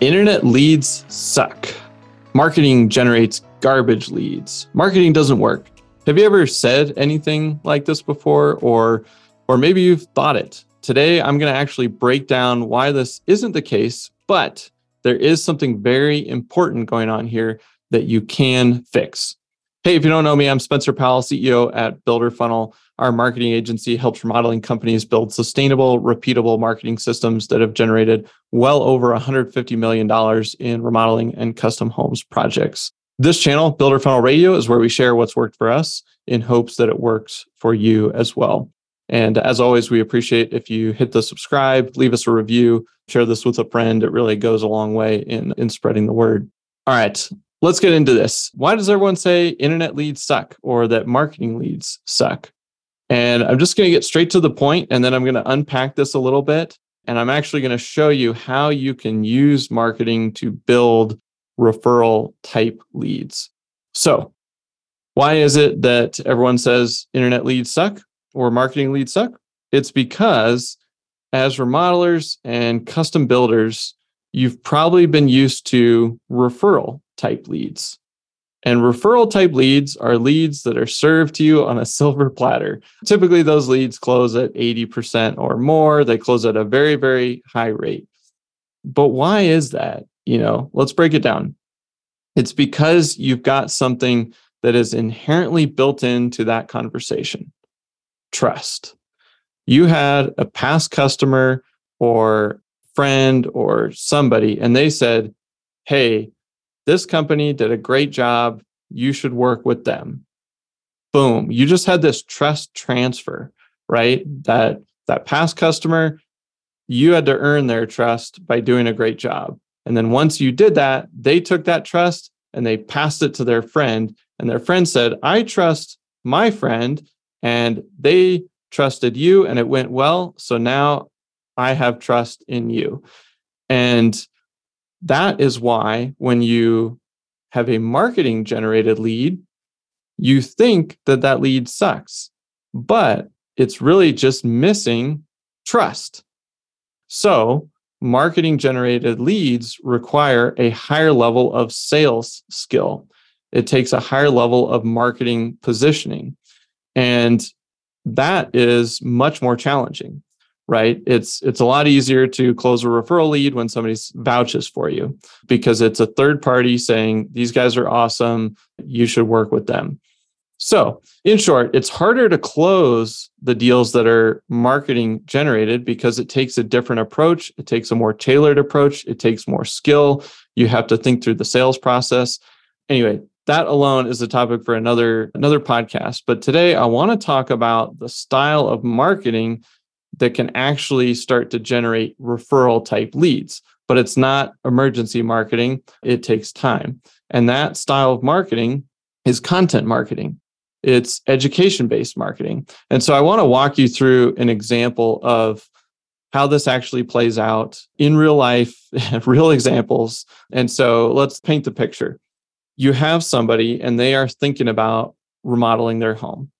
Internet leads suck. Marketing generates garbage leads. Marketing doesn't work. Have you ever said anything like this before or or maybe you've thought it? Today I'm going to actually break down why this isn't the case, but there is something very important going on here that you can fix. Hey, if you don't know me, I'm Spencer Powell, CEO at Builder Funnel. Our marketing agency helps remodeling companies build sustainable, repeatable marketing systems that have generated well over $150 million in remodeling and custom homes projects. This channel, Builder Funnel Radio, is where we share what's worked for us in hopes that it works for you as well. And as always, we appreciate if you hit the subscribe, leave us a review, share this with a friend. It really goes a long way in, in spreading the word. All right, let's get into this. Why does everyone say internet leads suck or that marketing leads suck? And I'm just going to get straight to the point and then I'm going to unpack this a little bit. And I'm actually going to show you how you can use marketing to build referral type leads. So, why is it that everyone says internet leads suck or marketing leads suck? It's because as remodelers and custom builders, you've probably been used to referral type leads. And referral type leads are leads that are served to you on a silver platter. Typically, those leads close at 80% or more. They close at a very, very high rate. But why is that? You know, let's break it down. It's because you've got something that is inherently built into that conversation trust. You had a past customer or friend or somebody, and they said, Hey, this company did a great job. You should work with them. Boom. You just had this trust transfer, right? That that past customer, you had to earn their trust by doing a great job. And then once you did that, they took that trust and they passed it to their friend. And their friend said, I trust my friend. And they trusted you and it went well. So now I have trust in you. And that is why when you have a marketing generated lead, you think that that lead sucks, but it's really just missing trust. So, marketing generated leads require a higher level of sales skill. It takes a higher level of marketing positioning. And that is much more challenging right? It's it's a lot easier to close a referral lead when somebody vouches for you because it's a third party saying these guys are awesome. You should work with them. So in short it's harder to close the deals that are marketing generated because it takes a different approach. It takes a more tailored approach. It takes more skill. You have to think through the sales process. Anyway that alone is a topic for another another podcast. But today i want to talk about the style of marketing that can actually start to generate referral type leads. But it's not emergency marketing, it takes time. And that style of marketing is content marketing, it's education based marketing. And so I want to walk you through an example of how this actually plays out in real life, real examples. And so let's paint the picture. You have somebody and they are thinking about remodeling their home.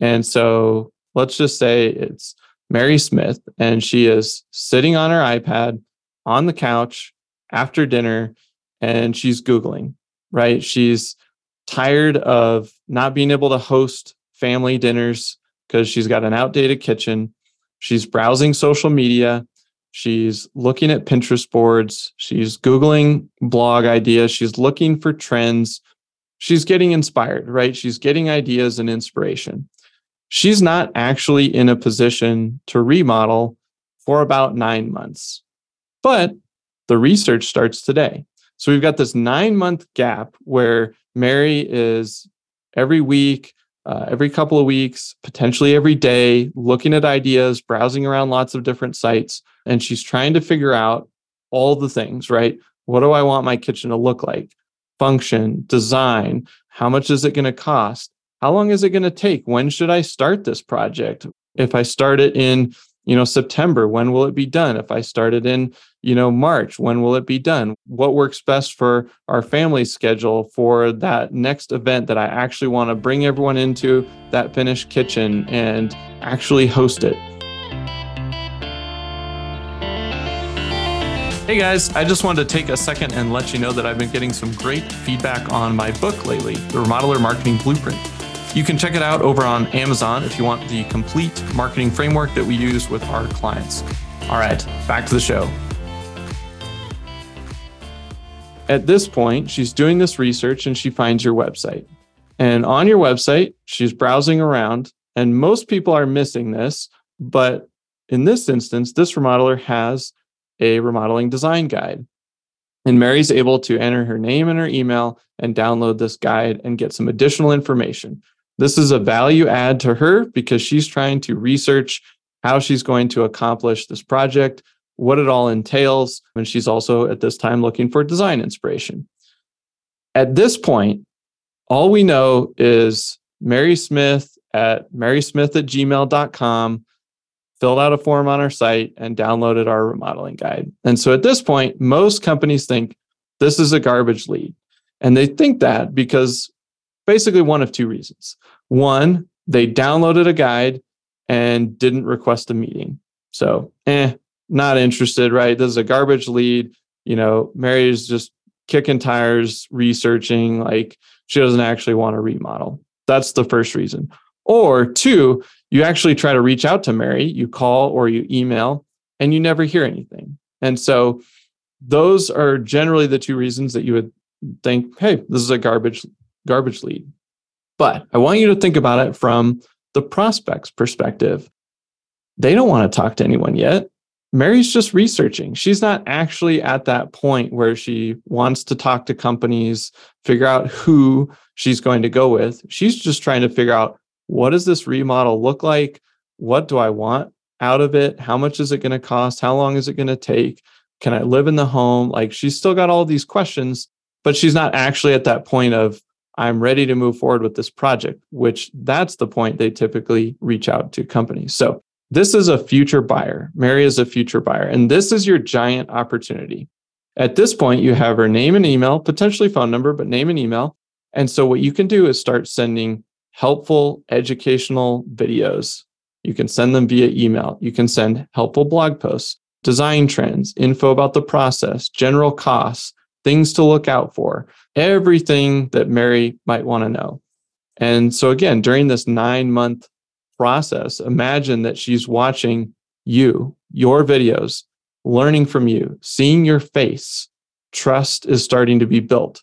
And so let's just say it's Mary Smith, and she is sitting on her iPad on the couch after dinner and she's Googling, right? She's tired of not being able to host family dinners because she's got an outdated kitchen. She's browsing social media. She's looking at Pinterest boards. She's Googling blog ideas. She's looking for trends. She's getting inspired, right? She's getting ideas and inspiration she's not actually in a position to remodel for about nine months. But the research starts today. So we've got this nine month gap where Mary is every week uh, every couple of weeks, potentially every day, looking at ideas, browsing around lots of different sites. And she's trying to figure out all the things, right? What do I want my kitchen to look like? Function, design, how much is it going to cost? How long is it going to take? When should I start this project? If I start it in you know september when will it be done if i start it in you know march when will it be done what works best for our family schedule for that next event that i actually want to bring everyone into that finished kitchen and actually host it Hey guys, I just wanted to take a second and let you know that I've been getting some great feedback on my book lately, The Remodeler Marketing Blueprint. You can check it out over on Amazon if you want the complete marketing framework that we use with our clients. All right, back to the show. At this point, she's doing this research and she finds your website. And on your website, she's browsing around, and most people are missing this. But in this instance, this remodeler has a remodeling design guide. And Mary's able to enter her name and her email and download this guide and get some additional information. This is a value add to her because she's trying to research how she's going to accomplish this project, what it all entails. And she's also at this time looking for design inspiration. At this point, all we know is Mary Smith at marysmith at gmail.com filled out a form on our site and downloaded our remodeling guide. And so at this point, most companies think this is a garbage lead. And they think that because basically one of two reasons. One, they downloaded a guide and didn't request a meeting. So, eh, not interested, right? This is a garbage lead. You know, Mary is just kicking tires, researching, like she doesn't actually want to remodel. That's the first reason. Or two, you actually try to reach out to Mary, you call or you email, and you never hear anything. And so those are generally the two reasons that you would think, hey, this is a garbage garbage lead. But I want you to think about it from the prospect's perspective. They don't want to talk to anyone yet. Mary's just researching. She's not actually at that point where she wants to talk to companies, figure out who she's going to go with. She's just trying to figure out what does this remodel look like? What do I want out of it? How much is it going to cost? How long is it going to take? Can I live in the home? Like she's still got all these questions, but she's not actually at that point of I'm ready to move forward with this project, which that's the point they typically reach out to companies. So this is a future buyer. Mary is a future buyer, and this is your giant opportunity. At this point, you have her name and email, potentially phone number, but name and email. And so what you can do is start sending helpful educational videos. You can send them via email. You can send helpful blog posts, design trends, info about the process, general costs, things to look out for, everything that Mary might want to know. And so, again, during this nine month process, imagine that she's watching you, your videos, learning from you, seeing your face. Trust is starting to be built.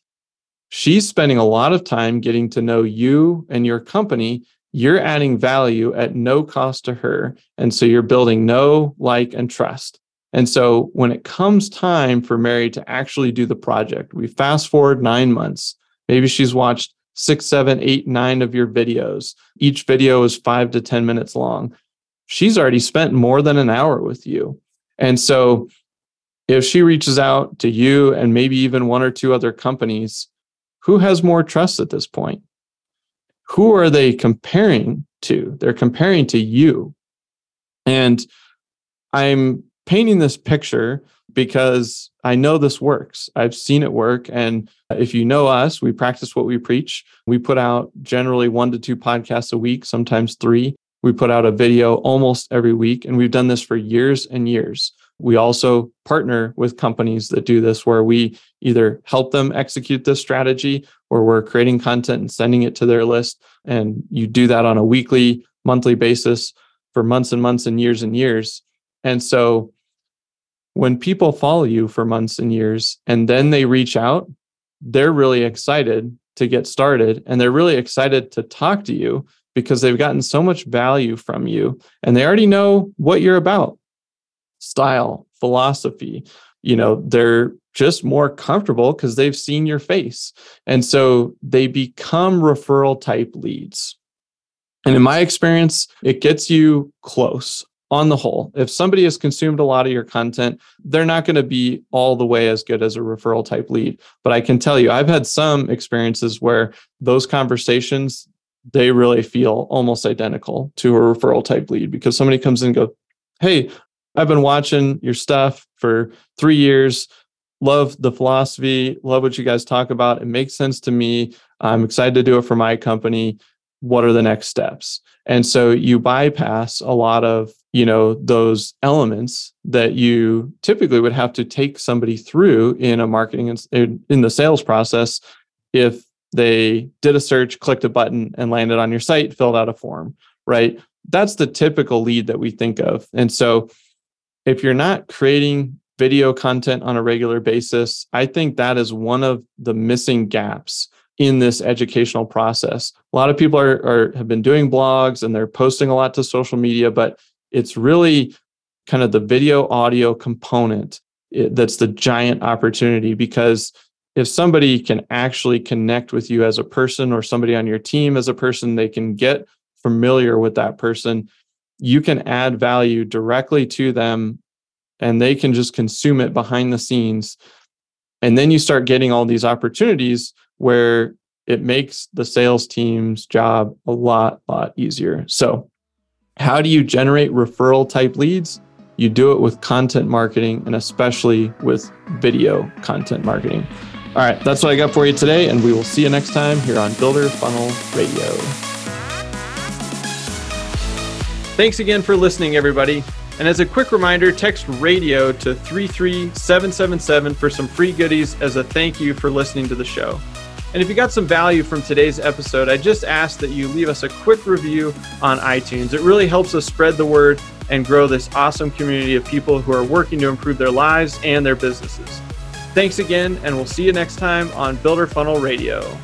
She's spending a lot of time getting to know you and your company. You're adding value at no cost to her. And so you're building know, like, and trust. And so when it comes time for Mary to actually do the project, we fast forward nine months. Maybe she's watched six, seven, eight, nine of your videos. Each video is five to 10 minutes long. She's already spent more than an hour with you. And so if she reaches out to you and maybe even one or two other companies, who has more trust at this point? Who are they comparing to? They're comparing to you. And I'm painting this picture because I know this works. I've seen it work. And if you know us, we practice what we preach. We put out generally one to two podcasts a week, sometimes three. We put out a video almost every week, and we've done this for years and years. We also partner with companies that do this where we either help them execute this strategy or we're creating content and sending it to their list. And you do that on a weekly, monthly basis for months and months and years and years. And so when people follow you for months and years and then they reach out, they're really excited to get started and they're really excited to talk to you because they've gotten so much value from you and they already know what you're about style, philosophy. You know, they're just more comfortable because they've seen your face. And so they become referral type leads. And in my experience, it gets you close on the whole. If somebody has consumed a lot of your content, they're not going to be all the way as good as a referral type lead. But I can tell you, I've had some experiences where those conversations, they really feel almost identical to a referral type lead because somebody comes in and go, Hey, I've been watching your stuff for three years. Love the philosophy, love what you guys talk about. It makes sense to me. I'm excited to do it for my company what are the next steps? And so you bypass a lot of you know those elements that you typically would have to take somebody through in a marketing in the sales process if they did a search clicked a button and landed on your site filled out a form right? That's the typical lead that we think of. And so if you're not creating video content on a regular basis i think that is one of the missing gaps in this educational process. A lot of people are, are have been doing blogs and they're posting a lot to social media, but it's really kind of the video audio component eh, that's the giant opportunity because if somebody can actually connect with you as a person or somebody on your team as a person, they can get familiar with that person. You can add value directly to them and they can just consume it behind the scenes. And then you start getting all these opportunities where it makes the sales team's job a lot, lot easier. So, how do you generate referral type leads? You do it with content marketing and especially with video content marketing. All right, that's what I got for you today, and we will see you next time here on Builder Funnel Radio. Thanks again for listening, everybody. And as a quick reminder, text radio to 33777 for some free goodies as a thank you for listening to the show. And if you got some value from today's episode, I just ask that you leave us a quick review on iTunes. It really helps us spread the word and grow this awesome community of people who are working to improve their lives and their businesses. Thanks again, and we'll see you next time on Builder Funnel Radio.